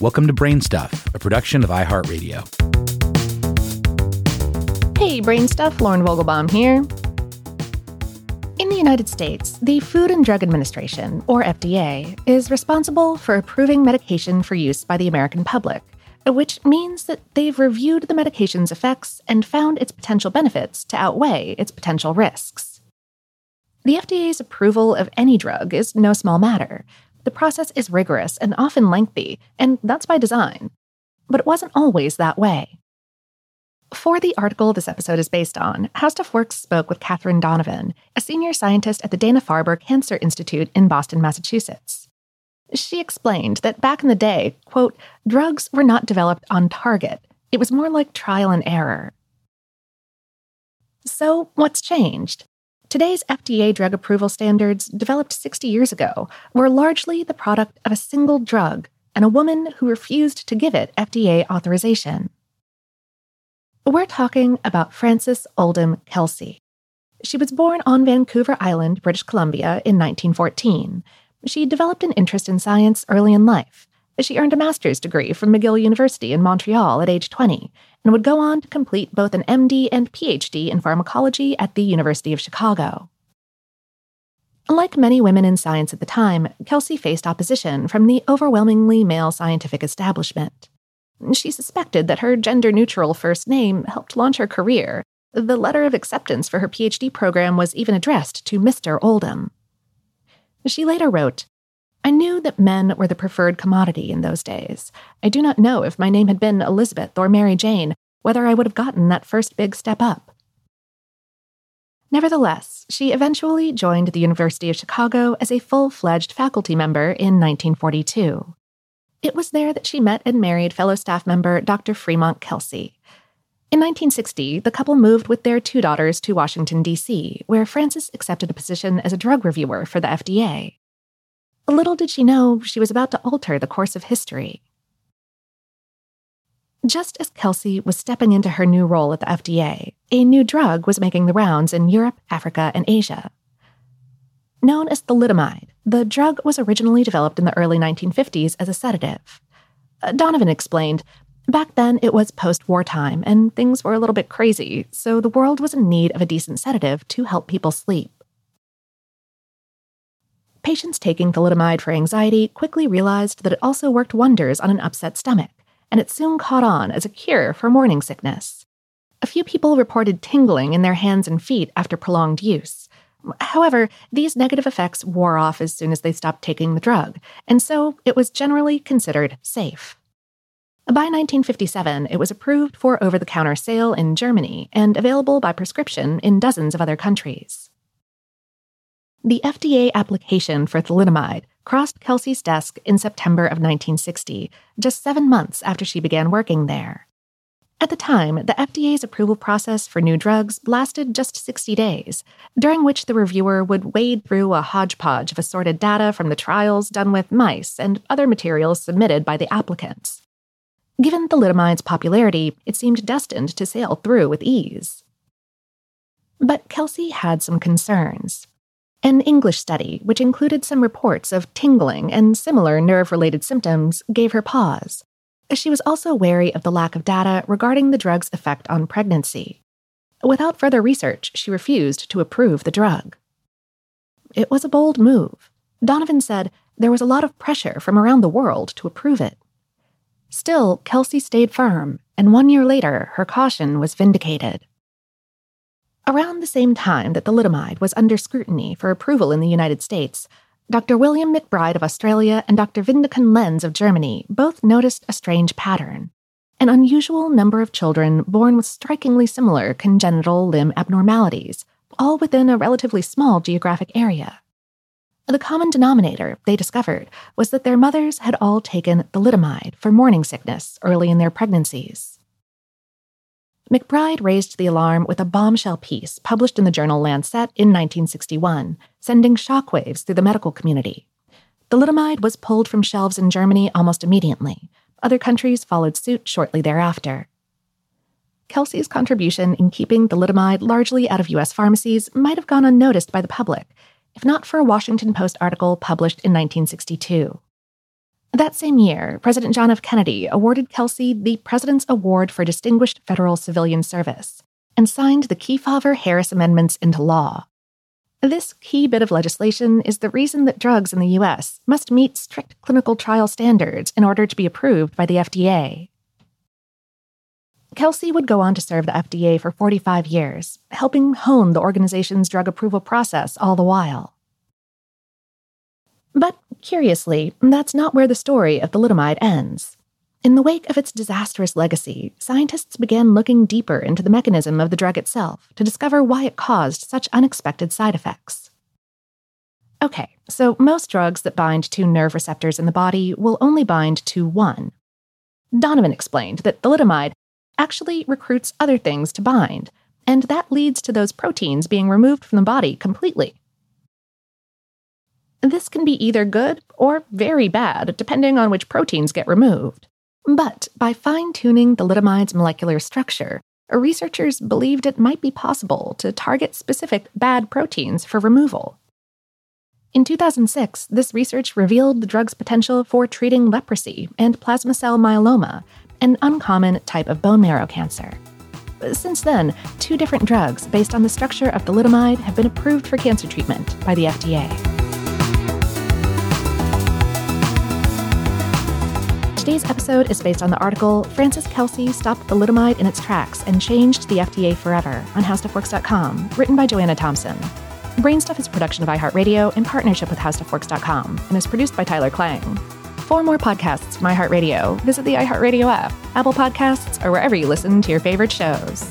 Welcome to Brain Stuff, a production of iHeartRadio. Hey, Brain Stuff, Lauren Vogelbaum here. In the United States, the Food and Drug Administration, or FDA, is responsible for approving medication for use by the American public, which means that they've reviewed the medication's effects and found its potential benefits to outweigh its potential risks. The FDA's approval of any drug is no small matter. The process is rigorous and often lengthy, and that's by design. But it wasn't always that way. For the article this episode is based on, How Stuff Works spoke with Catherine Donovan, a senior scientist at the Dana Farber Cancer Institute in Boston, Massachusetts. She explained that back in the day, quote, drugs were not developed on target. It was more like trial and error. So, what's changed? Today's FDA drug approval standards, developed 60 years ago, were largely the product of a single drug and a woman who refused to give it FDA authorization. We're talking about Frances Oldham Kelsey. She was born on Vancouver Island, British Columbia, in 1914 she developed an interest in science early in life. She earned a master's degree from McGill University in Montreal at age 20 and would go on to complete both an MD and PhD in pharmacology at the University of Chicago. Like many women in science at the time, Kelsey faced opposition from the overwhelmingly male scientific establishment. She suspected that her gender neutral first name helped launch her career. The letter of acceptance for her PhD program was even addressed to Mr. Oldham. She later wrote, I knew that men were the preferred commodity in those days. I do not know if my name had been Elizabeth or Mary Jane, whether I would have gotten that first big step up. Nevertheless, she eventually joined the University of Chicago as a full fledged faculty member in 1942. It was there that she met and married fellow staff member Dr. Fremont Kelsey, in 1960, the couple moved with their two daughters to Washington, D.C., where Frances accepted a position as a drug reviewer for the FDA. Little did she know she was about to alter the course of history. Just as Kelsey was stepping into her new role at the FDA, a new drug was making the rounds in Europe, Africa, and Asia. Known as thalidomide, the drug was originally developed in the early 1950s as a sedative. Uh, Donovan explained Back then, it was post war time, and things were a little bit crazy, so the world was in need of a decent sedative to help people sleep. Patients taking thalidomide for anxiety quickly realized that it also worked wonders on an upset stomach, and it soon caught on as a cure for morning sickness. A few people reported tingling in their hands and feet after prolonged use. However, these negative effects wore off as soon as they stopped taking the drug, and so it was generally considered safe. By 1957, it was approved for over the counter sale in Germany and available by prescription in dozens of other countries. The FDA application for thalidomide crossed Kelsey's desk in September of 1960, just seven months after she began working there. At the time, the FDA's approval process for new drugs lasted just 60 days, during which the reviewer would wade through a hodgepodge of assorted data from the trials done with mice and other materials submitted by the applicants. Given thalidomide's popularity, it seemed destined to sail through with ease. But Kelsey had some concerns. An English study, which included some reports of tingling and similar nerve related symptoms, gave her pause. She was also wary of the lack of data regarding the drug's effect on pregnancy. Without further research, she refused to approve the drug. It was a bold move. Donovan said there was a lot of pressure from around the world to approve it. Still, Kelsey stayed firm, and one year later, her caution was vindicated. Around the same time that thalidomide was under scrutiny for approval in the United States, Dr. William McBride of Australia and Dr. Widukind Lenz of Germany both noticed a strange pattern. An unusual number of children born with strikingly similar congenital limb abnormalities, all within a relatively small geographic area. The common denominator, they discovered, was that their mothers had all taken thalidomide for morning sickness early in their pregnancies. McBride raised the alarm with a bombshell piece published in the journal Lancet in 1961, sending shockwaves through the medical community. Thalidomide was pulled from shelves in Germany almost immediately. Other countries followed suit shortly thereafter. Kelsey's contribution in keeping thalidomide largely out of U.S. pharmacies might have gone unnoticed by the public, if not for a Washington Post article published in 1962. That same year, President John F. Kennedy awarded Kelsey the President's Award for Distinguished Federal Civilian Service and signed the Kefauver Harris Amendments into law. This key bit of legislation is the reason that drugs in the U.S. must meet strict clinical trial standards in order to be approved by the FDA. Kelsey would go on to serve the FDA for 45 years, helping hone the organization's drug approval process all the while. But curiously, that's not where the story of thalidomide ends. In the wake of its disastrous legacy, scientists began looking deeper into the mechanism of the drug itself to discover why it caused such unexpected side effects. Okay, so most drugs that bind to nerve receptors in the body will only bind to one. Donovan explained that thalidomide actually recruits other things to bind, and that leads to those proteins being removed from the body completely. This can be either good or very bad, depending on which proteins get removed. But by fine tuning thalidomide's molecular structure, researchers believed it might be possible to target specific bad proteins for removal. In 2006, this research revealed the drug's potential for treating leprosy and plasma cell myeloma, an uncommon type of bone marrow cancer. Since then, two different drugs based on the structure of thalidomide have been approved for cancer treatment by the FDA. Today's episode is based on the article Frances Kelsey Stopped Thalidomide in Its Tracks and Changed the FDA Forever on HowStuffWorks.com, written by Joanna Thompson. Brainstuff is a production of iHeartRadio in partnership with HowStuffWorks.com and is produced by Tyler Klang. For more podcasts from iHeartRadio, visit the iHeartRadio app, Apple Podcasts, or wherever you listen to your favorite shows.